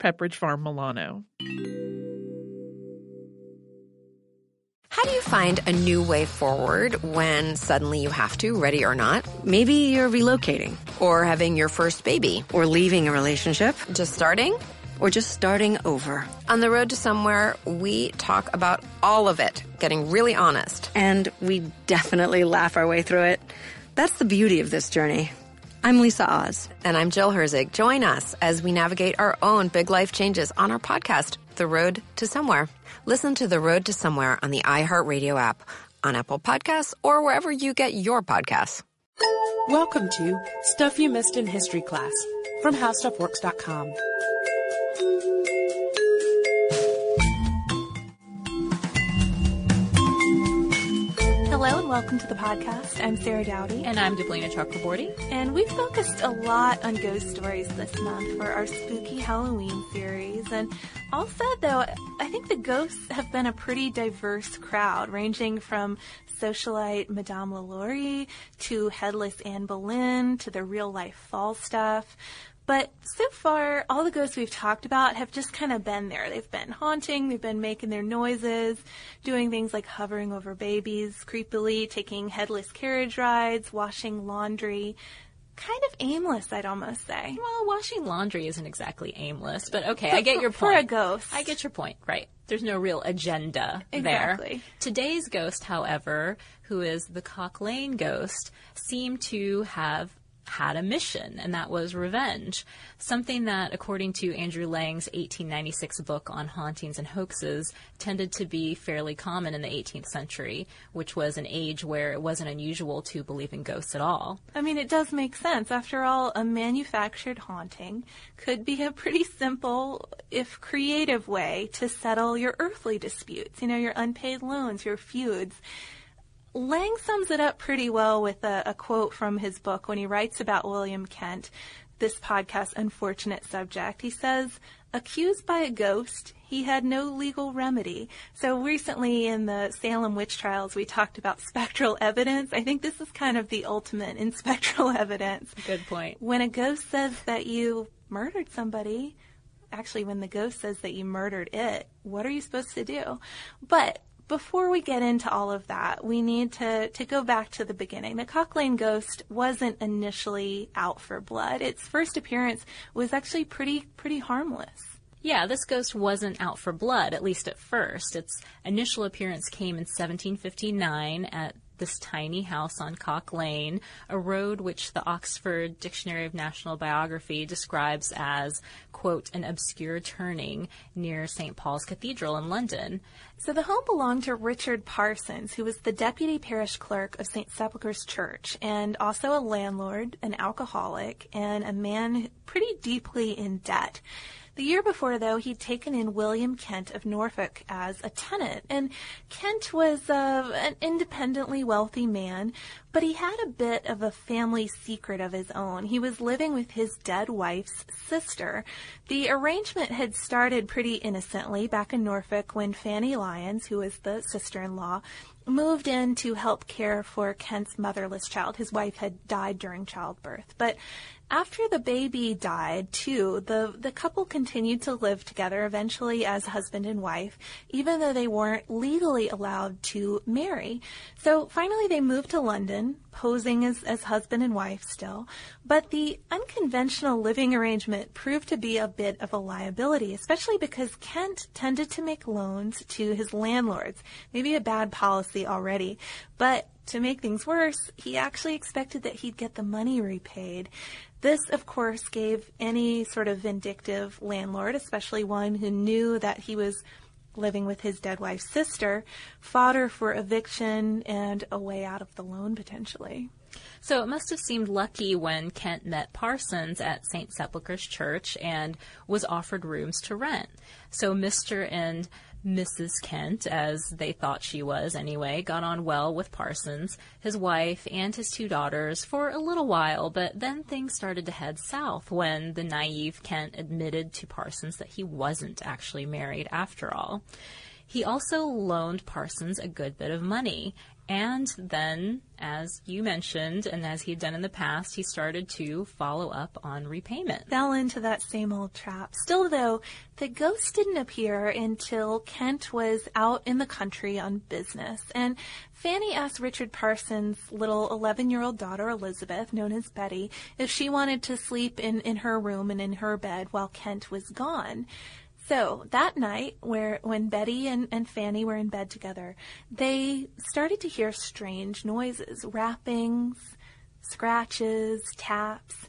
Pepperidge Farm Milano. How do you find a new way forward when suddenly you have to, ready or not? Maybe you're relocating, or having your first baby, or leaving a relationship, just starting, or just starting over. On the road to somewhere, we talk about all of it, getting really honest. And we definitely laugh our way through it. That's the beauty of this journey. I'm Lisa Oz. And I'm Jill Herzig. Join us as we navigate our own big life changes on our podcast, The Road to Somewhere. Listen to The Road to Somewhere on the iHeartRadio app, on Apple Podcasts, or wherever you get your podcasts. Welcome to Stuff You Missed in History Class from HowStuffWorks.com. Hello and welcome to the podcast. I'm Sarah Dowdy. And I'm Deblina Chakraborty. And we've focused a lot on ghost stories this month for our spooky Halloween series. And also, though, I think the ghosts have been a pretty diverse crowd, ranging from socialite Madame LaLaurie to headless Anne Boleyn to the real life Falstaff. But so far, all the ghosts we've talked about have just kind of been there. They've been haunting, they've been making their noises, doing things like hovering over babies creepily, taking headless carriage rides, washing laundry. Kind of aimless, I'd almost say. Well, washing laundry isn't exactly aimless, but okay, I get your point. For a ghost. I get your point, right. There's no real agenda there. exactly. there. Today's ghost, however, who is the Cock Lane ghost, seemed to have had a mission, and that was revenge. Something that, according to Andrew Lang's 1896 book on hauntings and hoaxes, tended to be fairly common in the 18th century, which was an age where it wasn't unusual to believe in ghosts at all. I mean, it does make sense. After all, a manufactured haunting could be a pretty simple, if creative way to settle your earthly disputes, you know, your unpaid loans, your feuds. Lang sums it up pretty well with a, a, quote from his book when he writes about William Kent, this podcast's unfortunate subject. He says, accused by a ghost, he had no legal remedy. So recently in the Salem witch trials, we talked about spectral evidence. I think this is kind of the ultimate in spectral evidence. Good point. When a ghost says that you murdered somebody, actually when the ghost says that you murdered it, what are you supposed to do? But before we get into all of that, we need to, to go back to the beginning. The Cock Lane ghost wasn't initially out for blood. Its first appearance was actually pretty pretty harmless. Yeah, this ghost wasn't out for blood, at least at first. Its initial appearance came in 1759 at this tiny house on Cock Lane, a road which the Oxford Dictionary of National Biography describes as, quote, an obscure turning near St. Paul's Cathedral in London. So the home belonged to Richard Parsons, who was the deputy parish clerk of St. Sepulchre's Church and also a landlord, an alcoholic, and a man pretty deeply in debt. The year before, though, he'd taken in William Kent of Norfolk as a tenant, and Kent was uh, an independently wealthy man, but he had a bit of a family secret of his own. He was living with his dead wife's sister. The arrangement had started pretty innocently back in Norfolk when Fanny Lyons, who was the sister-in-law, moved in to help care for Kent's motherless child. His wife had died during childbirth. But after the baby died, too, the, the couple continued to live together eventually as husband and wife, even though they weren't legally allowed to marry. So finally they moved to London, posing as, as husband and wife still. But the unconventional living arrangement proved to be a bit of a liability, especially because Kent tended to make loans to his landlords. Maybe a bad policy already, but to make things worse, he actually expected that he'd get the money repaid. This, of course, gave any sort of vindictive landlord, especially one who knew that he was living with his dead wife's sister, fodder for eviction and a way out of the loan potentially. So it must have seemed lucky when Kent met Parsons at St. Sepulchre's Church and was offered rooms to rent. So Mr. and Mrs. Kent, as they thought she was anyway, got on well with Parsons, his wife, and his two daughters for a little while, but then things started to head south when the naive Kent admitted to Parsons that he wasn't actually married after all. He also loaned Parsons a good bit of money, and then, as you mentioned, and as he had done in the past, he started to follow up on repayment. Fell into that same old trap. Still, though, the ghost didn't appear until Kent was out in the country on business. And Fanny asked Richard Parsons' little 11 year old daughter, Elizabeth, known as Betty, if she wanted to sleep in, in her room and in her bed while Kent was gone. So that night, where when Betty and, and Fanny were in bed together, they started to hear strange noises, rappings, scratches, taps.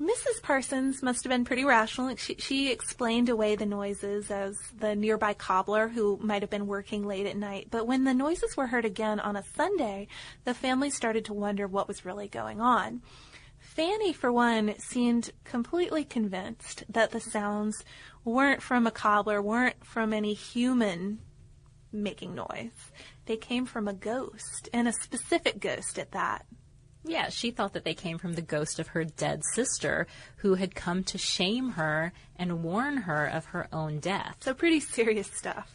Mrs. Parsons must have been pretty rational. She, she explained away the noises as the nearby cobbler who might have been working late at night. But when the noises were heard again on a Sunday, the family started to wonder what was really going on. Fanny, for one, seemed completely convinced that the sounds weren't from a cobbler, weren't from any human making noise. They came from a ghost, and a specific ghost at that. Yeah, she thought that they came from the ghost of her dead sister who had come to shame her and warn her of her own death. So, pretty serious stuff.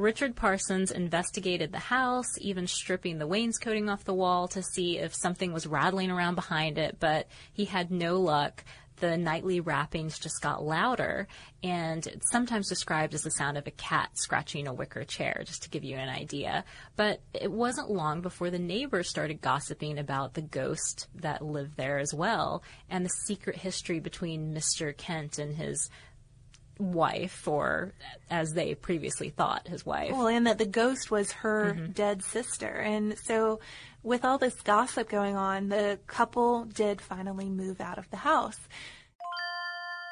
Richard Parsons investigated the house, even stripping the wainscoting off the wall to see if something was rattling around behind it, but he had no luck the nightly rappings just got louder and it's sometimes described as the sound of a cat scratching a wicker chair, just to give you an idea. But it wasn't long before the neighbors started gossiping about the ghost that lived there as well and the secret history between Mr. Kent and his wife, or as they previously thought, his wife. Well, and that the ghost was her mm-hmm. dead sister. And so, with all this gossip going on, the couple did finally move out of the house.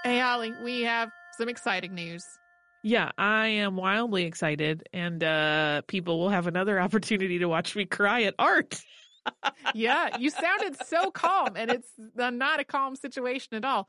Hey, Holly, we have some exciting news. Yeah, I am wildly excited, and uh, people will have another opportunity to watch me cry at art. yeah, you sounded so calm, and it's not a calm situation at all.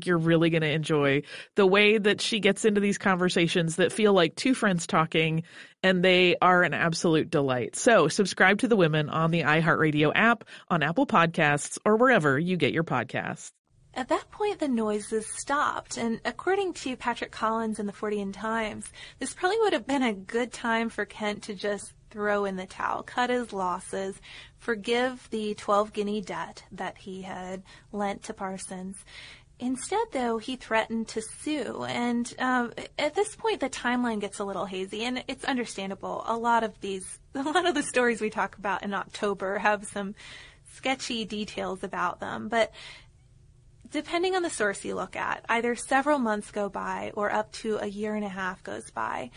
think you're really going to enjoy the way that she gets into these conversations that feel like two friends talking and they are an absolute delight. So subscribe to the women on the iHeartRadio app, on Apple Podcasts, or wherever you get your podcasts. At that point, the noises stopped, and according to Patrick Collins in the Fortean Times, this probably would have been a good time for Kent to just throw in the towel, cut his losses, forgive the 12 guinea debt that he had lent to Parsons. Instead, though, he threatened to sue. And um, at this point, the timeline gets a little hazy, and it's understandable. A lot of these, a lot of the stories we talk about in October have some sketchy details about them. But depending on the source you look at, either several months go by or up to a year and a half goes by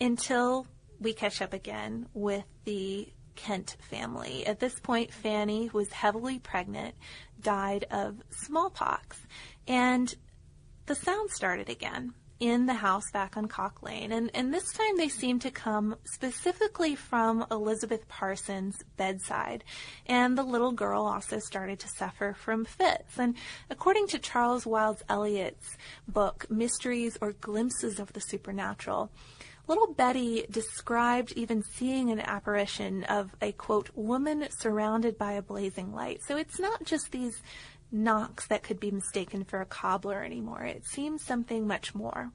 until we catch up again with the Kent family. At this point, Fanny, was heavily pregnant, died of smallpox. And the sound started again in the house back on Cock Lane. And, and this time they seemed to come specifically from Elizabeth Parsons' bedside. And the little girl also started to suffer from fits. And according to Charles Wyllys Elliott's book, Mysteries or Glimpses of the Supernatural, Little Betty described even seeing an apparition of a quote, woman surrounded by a blazing light. So it's not just these knocks that could be mistaken for a cobbler anymore. It seems something much more.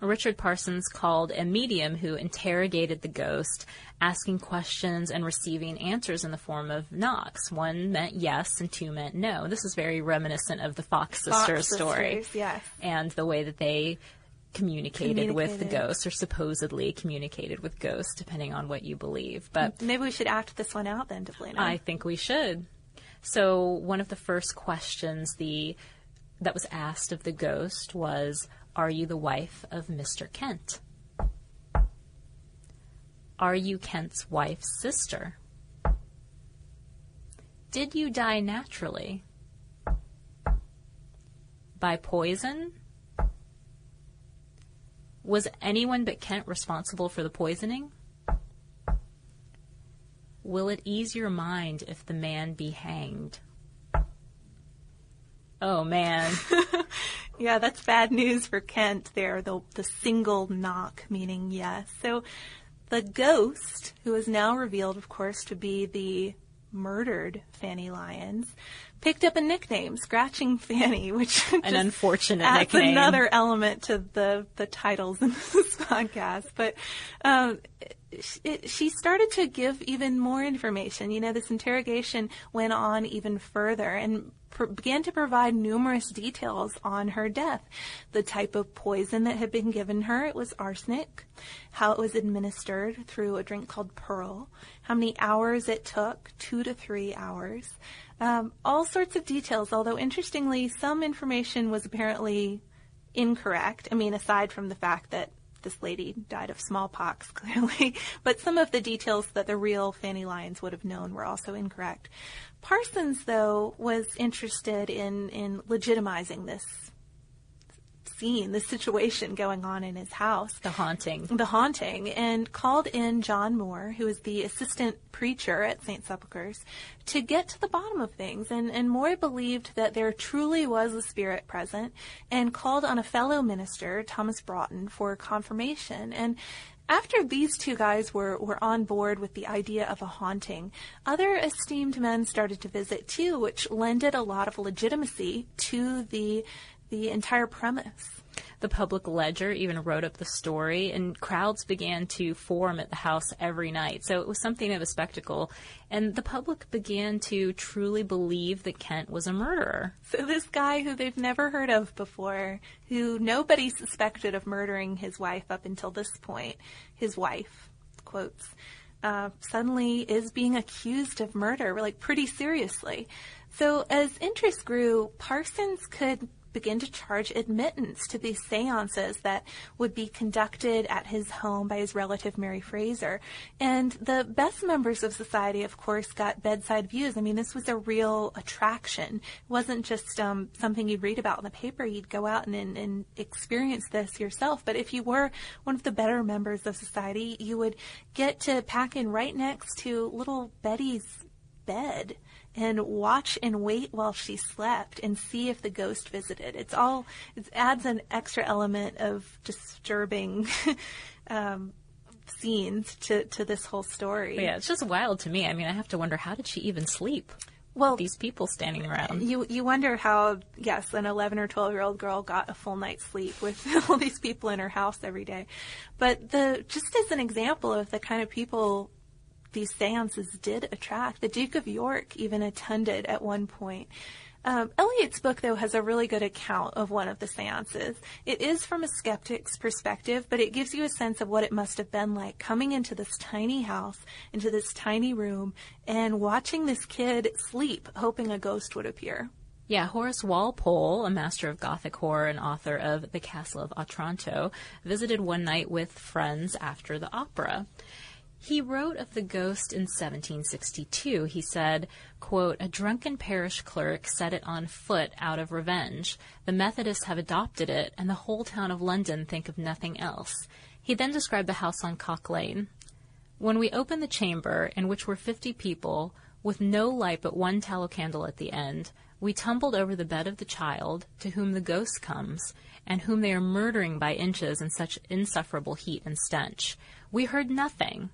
Richard Parsons called a medium who interrogated the ghost, asking questions and receiving answers in the form of knocks. One meant yes and two meant no. This is very reminiscent of the Fox sisters Fox story. Sisters, yes. And the way that they communicated, with the Communicated. ghost or supposedly communicated with ghosts, depending on what you believe. But Maybe we should act this one out then, Deblina. I think we should. So one of the first questions the that was asked of the ghost was, "Are you the wife of Mr. Kent? Are you Kent's wife's sister? Did you die naturally? By poison? Was anyone but Kent responsible for the poisoning?" Will it ease your mind if the man be hanged? Oh man. Yeah, that's bad news for Kent there, the, the single knock meaning yes. So the ghost, who is now revealed, of course, to be the murdered Fanny Lyons, picked up a nickname, Scratching Fanny, which An unfortunate adds nickname. another element to the, the titles in this podcast. But um, it, she started to give even more information. You know, this interrogation went on even further and pr- began to provide numerous details on her death. The type of poison that had been given her, it was arsenic. How it was administered through a drink called purl. How many hours it took, two to three hours. Um, all sorts of details, although interestingly, some information was apparently incorrect. I mean, aside from the fact that this lady died of smallpox, clearly, but some of the details that the real Fanny Lyons would have known were also incorrect. Parsons, though, was interested in, in legitimizing this scene, this situation going on in his house the haunting. the haunting and called in John Moore, who is the assistant preacher at St. Sepulchre's, to get to the bottom of things. And, and Moore believed that there truly was a spirit present and called on a fellow minister, Thomas Broughton, for confirmation. And after these two guys were, were on board with the idea of a haunting, other esteemed men started to visit too, which lended a lot of legitimacy to the the entire premise. The public ledger even wrote up the story, and crowds began to form at the house every night. So it was something of a spectacle. And the public began to truly believe that Kent was a murderer. So this guy who they've never heard of before, who nobody suspected of murdering his wife up until this point, his wife, quotes, uh, suddenly is being accused of murder, like pretty seriously. So as interest grew, Parsons could begin to charge admittance to these seances that would be conducted at his home by his relative Mary Fraser. And the best members of society, of course, got bedside views. I mean, this was a real attraction. It wasn't just um, something you'd read about in the paper. You'd go out and, and, and experience this yourself. But if you were one of the better members of society, you would get to pack in right next to little Betty's bed and watch and wait while she slept and see if the ghost visited. It's all, it adds an extra element of disturbing um, scenes to, to this whole story. But yeah, it's just wild to me. I mean, I have to wonder how did she even sleep? Well, these people standing around. You you wonder how yes, an 11 or 12 year old girl got a full night's sleep with all these people in her house every day. But the just as an example of the kind of people these seances did attract, the Duke of York even attended at one point. Um, Elliott's book, though, has a really good account of one of the seances. It is from a skeptic's perspective, but it gives you a sense of what it must have been like coming into this tiny house, into this tiny room, and watching this kid sleep, hoping a ghost would appear. Yeah, Horace Walpole, a master of Gothic horror and author of The Castle of Otranto, visited one night with friends after the opera. He wrote of the ghost in 1762. He said, quote, A drunken parish clerk set it on foot out of revenge. The Methodists have adopted it, and the whole town of London think of nothing else. He then described the house on Cock Lane. When we opened the chamber, in which were fifty people, with no light but one tallow candle at the end, we tumbled over the bed of the child, to whom the ghost comes, and whom they are murdering by inches in such insufferable heat and stench. We heard nothing.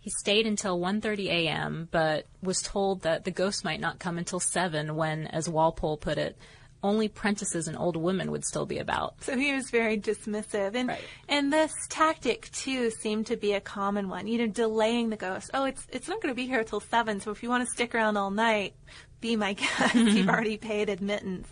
He stayed until 1:30 a.m., but was told that the ghost might not come until 7 when, as Walpole put it, only prentices and old women would still be about. So he was very dismissive. And Right. and this tactic too seemed to be a common one. You know, delaying the ghost. Oh, it's it's not going to be here till 7, so if you want to stick around all night, be my guest. You've already paid admittance.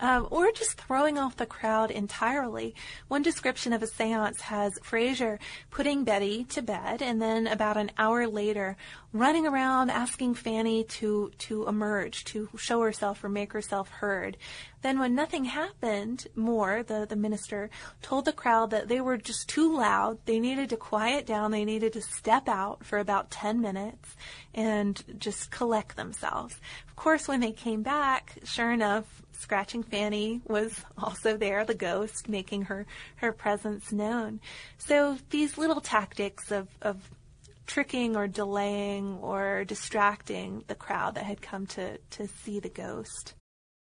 Um, or just throwing off the crowd entirely. One description of a seance has Fraser putting Betty to bed and then about an hour later running around asking Fanny to, to emerge, to show herself or make herself heard. Then when nothing happened more, the, the minister told the crowd that they were just too loud. They needed to quiet down. They needed to step out for about 10 minutes and just collect themselves. Of course, when they came back, sure enough, Scratching Fanny was also there, the ghost, making her, her presence known. So these little tactics of, of tricking or delaying or distracting the crowd that had come to, to see the ghost.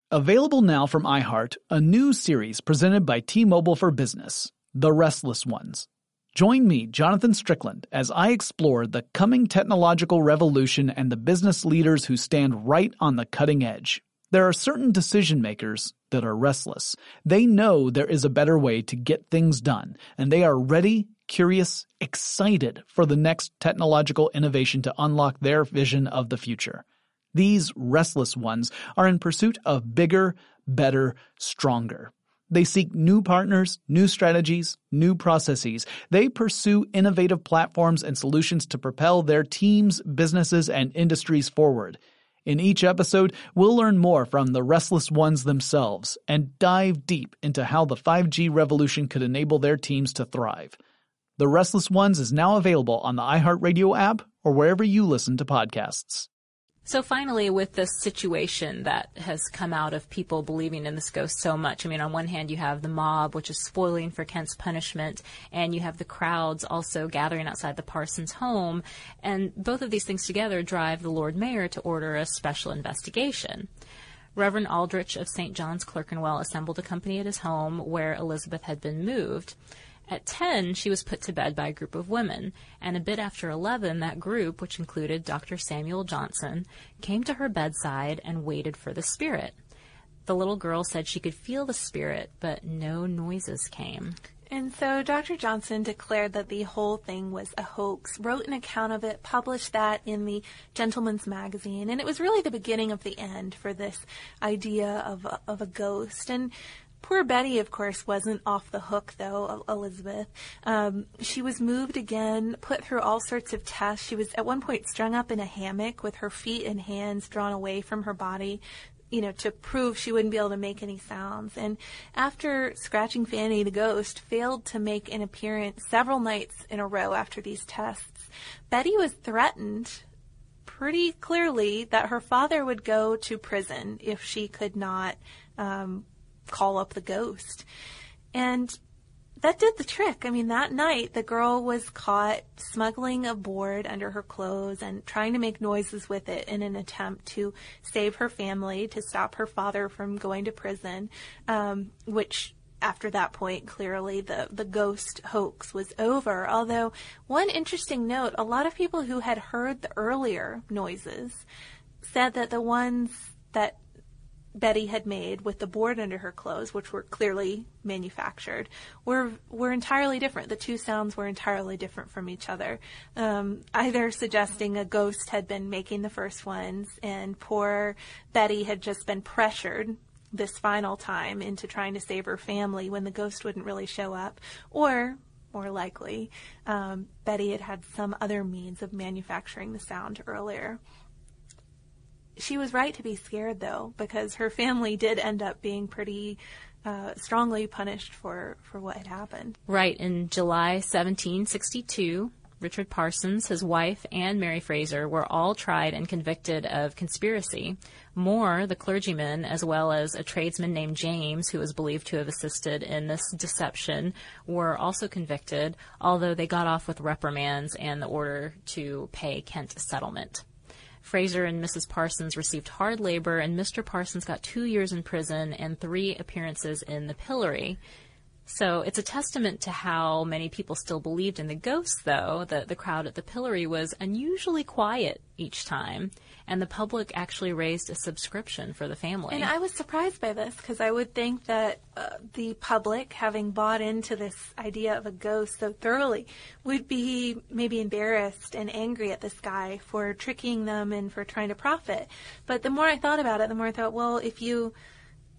Available now from iHeart, a new series presented by T-Mobile for Business, The Restless Ones. Join me, Jonathan Strickland, as I explore the coming technological revolution and the business leaders who stand right on the cutting edge. There are certain decision makers that are restless. They know there is a better way to get things done, and they are ready, curious, excited for the next technological innovation to unlock their vision of the future. These restless ones are in pursuit of bigger, better, stronger. They seek new partners, new strategies, new processes. They pursue innovative platforms and solutions to propel their teams, businesses, and industries forward. In each episode, we'll learn more from the restless ones themselves and dive deep into how the 5G revolution could enable their teams to thrive. The Restless Ones is now available on the iHeartRadio app or wherever you listen to podcasts. So finally, with this situation that has come out of people believing in this ghost so much, I mean, on one hand, you have the mob, which is spoiling for Kent's punishment, and you have the crowds also gathering outside the Parsons home, and both of these things together drive the Lord Mayor to order a special investigation. Reverend Aldrich of St. John's Clerkenwell assembled a company at his home where Elizabeth had been moved. At 10, she was put to bed by a group of women, and a bit after 11, that group, which included Dr. Samuel Johnson, came to her bedside and waited for the spirit. The little girl said she could feel the spirit, but no noises came. And so Dr. Johnson declared that the whole thing was a hoax, wrote an account of it, published that in the Gentleman's Magazine, and it was really the beginning of the end for this idea of a, of a ghost. And Poor Betty, of course, wasn't off the hook, though, Elizabeth. Um, she was moved again, put through all sorts of tests. She was at one point strung up in a hammock with her feet and hands drawn away from her body, you know, to prove she wouldn't be able to make any sounds. And after Scratching Fanny the ghost failed to make an appearance several nights in a row after these tests, Betty was threatened pretty clearly that her father would go to prison if she could not um, call up the ghost. And that did the trick. I mean, that night the girl was caught smuggling a board under her clothes and trying to make noises with it in an attempt to save her family, to stop her father from going to prison, um, which after that point, clearly the, the ghost hoax was over. Although, one interesting note, a lot of people who had heard the earlier noises said that the ones that Betty had made with the board under her clothes, which were clearly manufactured, were were entirely different. The two sounds were entirely different from each other, um, either suggesting a ghost had been making the first ones, and poor Betty had just been pressured this final time into trying to save her family when the ghost wouldn't really show up, or more likely, um, Betty had had some other means of manufacturing the sound earlier she was right to be scared though, because her family did end up being pretty uh, strongly punished for, for what had happened. Right. In July 1762, Richard Parsons, his wife, and Mary Fraser were all tried and convicted of conspiracy. Moore, the clergyman, as well as a tradesman named James, who was believed to have assisted in this deception, were also convicted, although they got off with reprimands and the order to pay Kent settlement. Fraser and Mrs. Parsons received hard labor, and Mr. Parsons got two years in prison and three appearances in the pillory. So it's a testament to how many people still believed in the ghosts, though, that the crowd at the pillory was unusually quiet each time, and the public actually raised a subscription for the family. And I was surprised by this because I would think that uh, the public, having bought into this idea of a ghost so thoroughly, would be maybe embarrassed and angry at this guy for tricking them and for trying to profit. But the more I thought about it, the more I thought, well, if you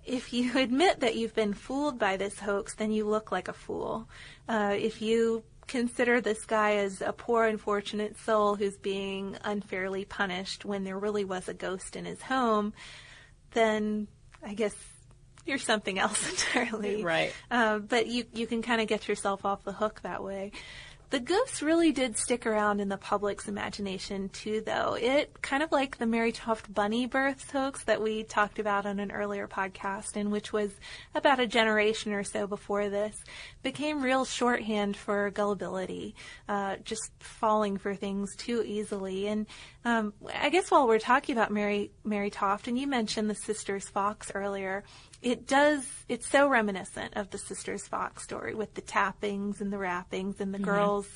if you admit that you've been fooled by this hoax, then you look like a fool. Uh, if you consider this guy as a poor, unfortunate soul who's being unfairly punished when there really was a ghost in his home, then I guess you're something else entirely. Right. Uh, but you you can kind of get yourself off the hook that way. The ghosts really did stick around in the public's imagination too, though. It kind of like the Mary Toft bunny births hoax that we talked about on an earlier podcast, and which was about a generation or so before this, became real shorthand for gullibility, uh, just falling for things too easily. And um, I guess while we're talking about Mary Mary Toft, and you mentioned the Sisters Fox earlier, it does it's so reminiscent of the sisters fox story with the tappings and the rappings and the mm-hmm. girls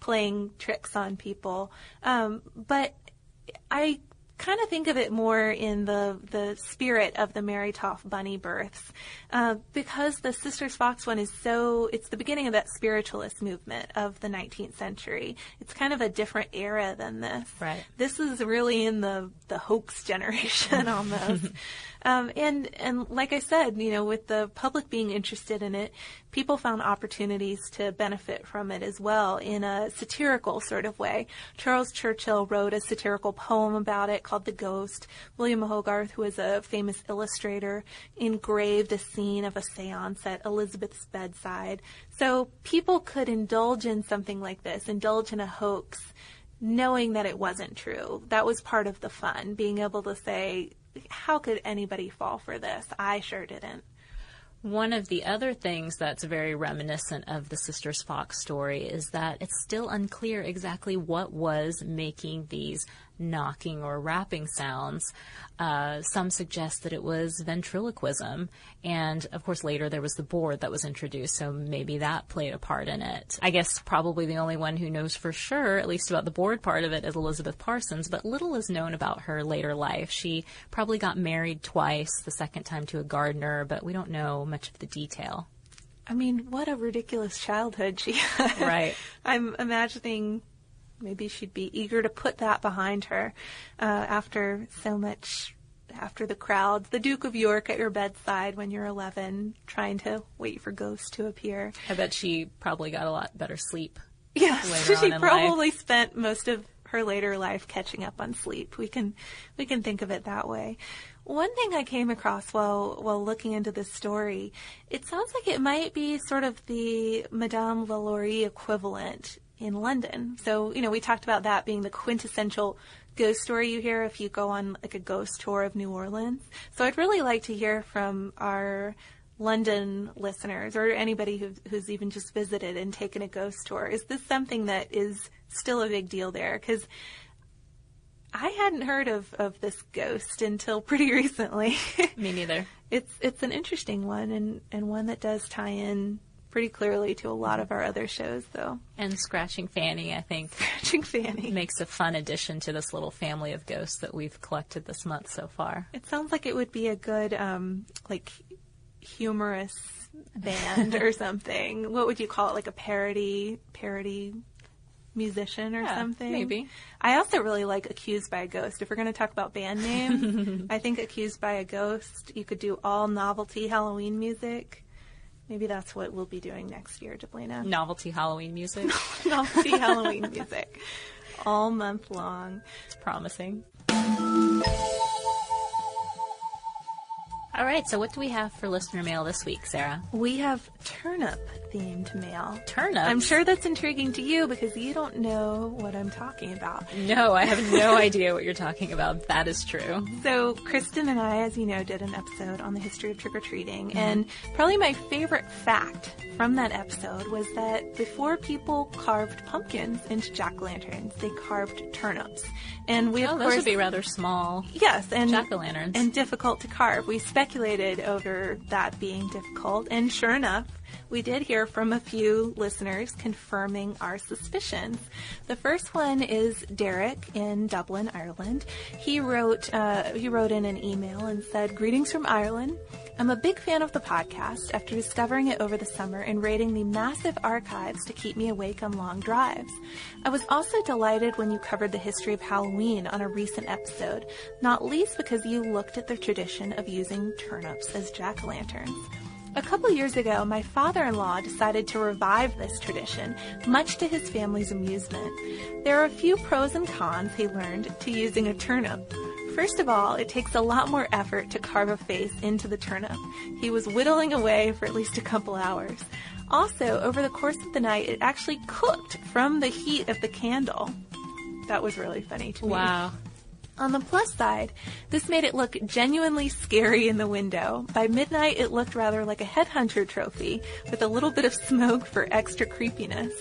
playing tricks on people um, but i kind of think of it more in the the spirit of the Mary Toft bunny births, uh, because the Sisters Fox one is so it's the beginning of that spiritualist movement of the 19th century. It's kind of a different era than this. Right. This is really in the the hoax generation almost. Um, and and like I said, you know, with the public being interested in it, people found opportunities to benefit from it as well in a satirical sort of way. Charles Churchill wrote a satirical poem about it called The Ghost. William Hogarth, who was a famous illustrator, engraved a scene of a seance at Elizabeth's bedside. So people could indulge in something like this, indulge in a hoax knowing that it wasn't true. That was part of the fun, being able to say, how could anybody fall for this? I sure didn't. One of the other things that's very reminiscent of the Sisters Fox story is that it's still unclear exactly what was making these knocking or rapping sounds. Uh, some suggest that it was ventriloquism. And of course, later there was the board that was introduced, so maybe that played a part in it. I guess probably the only one who knows for sure, at least about the board part of it, is Elizabeth Parsons, but little is known about her later life. She probably got married twice, the second time to a gardener, but we don't know much of the detail. I mean, what a ridiculous childhood she had. Right. I'm imagining maybe she'd be eager to put that behind her uh, after so much after the crowds, the Duke of York at your bedside when you're 11, trying to wait for ghosts to appear. I bet she probably got a lot better sleep. Yes, she probably life. spent most of her later life catching up on sleep. We can we can think of it that way. One thing I came across while while looking into this story, it sounds like it might be sort of the Madame Lalaurie equivalent in London. So, you know, we talked about that being the quintessential ghost story you hear if you go on like a ghost tour of New Orleans. So I'd really like to hear from our London listeners or anybody who's, who's even just visited and taken a ghost tour. Is this something that is still a big deal there? Because I hadn't heard of, of this ghost until pretty recently. Me neither. it's it's an interesting one and, and one that does tie in pretty clearly to a lot of our other shows, though. And Scratching Fanny, I think, Scratching Fanny. makes a fun addition to this little family of ghosts that we've collected this month so far. It sounds like it would be a good, um, like, humorous band or something. What would you call it? Like a parody, parody musician or Yeah, something? maybe. I also really like Accused by a Ghost. If we're going to talk about band names, I think Accused by a Ghost, you could do all novelty Halloween music. Maybe that's what we'll be doing next year, Deblina. Novelty Halloween music. Novelty Halloween music. All month long. It's promising. All right, so what do we have for listener mail this week, Sarah? We have turnip themed mail. Turnip? I'm sure that's intriguing to you because you don't know what I'm talking about. No, I have no idea what you're talking about. That is true. So, Kristen and I, as you know, did an episode on the history of trick or treating. Mm-hmm. And probably my favorite fact from that episode was that before people carved pumpkins into jack o' lanterns, they carved turnips. And we, of Oh, those course, would be rather small. Yes, and Jack-o'-lanterns. and difficult to carve. We speculated over that being difficult, and sure enough, we did hear from a few listeners confirming our suspicions. The first one is Derek in Dublin, Ireland. He wrote uh, he wrote in an email and said, "Greetings from Ireland." I'm a big fan of the podcast after discovering it over the summer and raiding the massive archives to keep me awake on long drives. I was also delighted when you covered the history of Halloween on a recent episode, not least because you looked at the tradition of using turnips as jack-o'-lanterns. A couple years ago, my father-in-law decided to revive this tradition, much to his family's amusement. There are a few pros and cons he learned to using a turnip. First of all, it takes a lot more effort to carve a face into the turnip. He was whittling away for at least a couple hours. Also, over the course of the night, it actually cooked from the heat of the candle. That was really funny to me. Wow. On the plus side, this made it look genuinely scary in the window. By midnight, it looked rather like a headhunter trophy with a little bit of smoke for extra creepiness.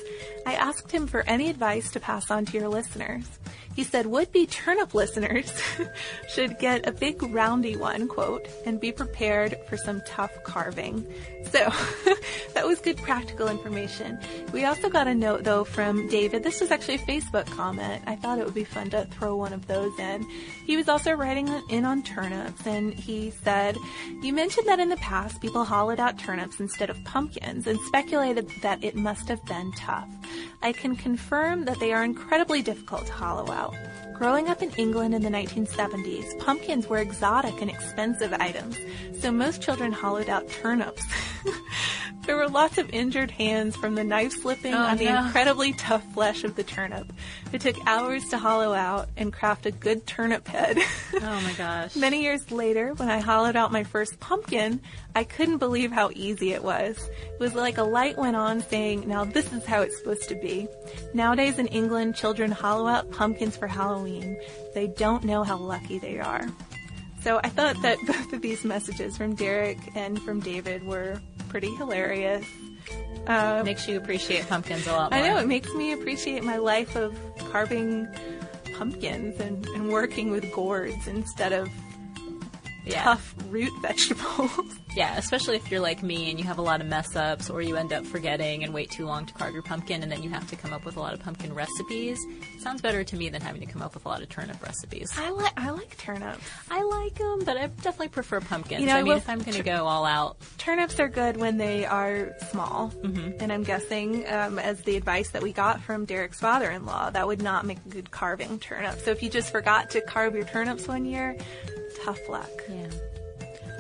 I asked him for any advice to pass on to your listeners. He said would-be turnip listeners should get a big roundy one, quote, and be prepared for some tough carving. So, that was good practical information. We also got a note though from David. This was actually a Facebook comment. I thought it would be fun to throw one of those in. He was also writing in on turnips and he said, You mentioned that in the past people hollowed out turnips instead of pumpkins and speculated that it must have been tough. I can confirm that they are incredibly difficult to hollow out. Growing up in England in the 1970s, pumpkins were exotic and expensive items, so most children hollowed out turnips. there were lots of injured hands from the knife slipping Oh, on the no. incredibly tough flesh of the turnip. It took hours to hollow out and craft a good turnip head. Oh my gosh. Many years later, when I hollowed out my first pumpkin, I couldn't believe how easy it was. It was like a light went on saying, now this is how it's supposed to be. Nowadays in England, children hollow out pumpkins for Halloween. They don't know how lucky they are. So I thought that both of these messages from Derek and from David were pretty hilarious. Uh, Makes you appreciate pumpkins a lot more. I know, it makes me appreciate my life of carving pumpkins and, and working with gourds instead of yeah. tough root vegetables. Yeah, especially if you're like me and you have a lot of mess ups or you end up forgetting and wait too long to carve your pumpkin and then you have to come up with a lot of pumpkin recipes. Sounds better to me than having to come up with a lot of turnip recipes. I like I like turnips. I like them, but I definitely prefer pumpkins. You know, I mean, if I'm going to go all out, Turnips are good when they are small, Mm-hmm. and I'm guessing, um, as the advice that we got from Derek's father-in-law, that would not make a good carving turnip. So if you just forgot to carve your turnips one year, tough luck. yeah.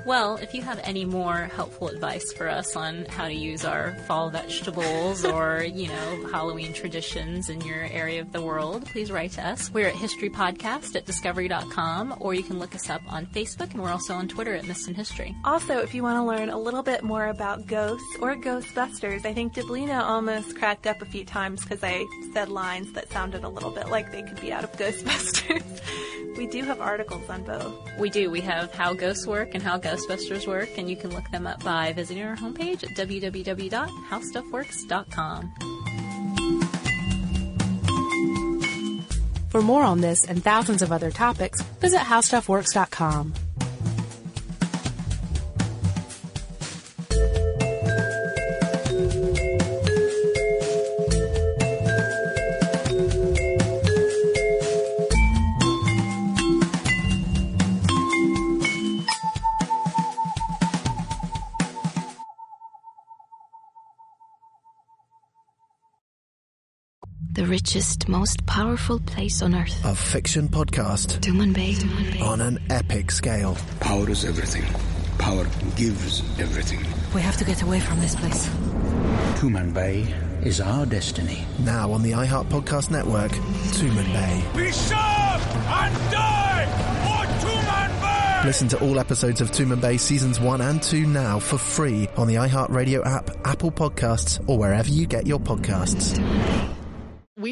Well, if you have any more helpful advice for us on how to use our fall vegetables or, you know, Halloween traditions in your area of the world, please write to us. We're at historypodcast at discovery.com or you can look us up on Facebook and we're also on Twitter at Missed in History. Also, if you want to learn a little bit more about ghosts or Ghostbusters, I think Deblina almost cracked up a few times because I said lines that sounded a little bit like they could be out of Ghostbusters. We do have articles on both. We do. We have How Ghosts Work and How Ghostbusters Work, and you can look them up by visiting our homepage at www.howstuffworks.com. For more on this and thousands of other topics, visit howstuffworks.com. the richest, most powerful place on earth. A fiction podcast. Tumanbay. Bay. On an epic scale. Power is everything. Power gives everything. We have to get away from this place. Tumanbay is our destiny. Now on the iHeart Podcast Network, Tumanbay. We serve and die for Tumanbay! Listen to all episodes of Tumanbay seasons 1 and 2 now for free on the iHeart Radio app, Apple Podcasts, or wherever you get your podcasts.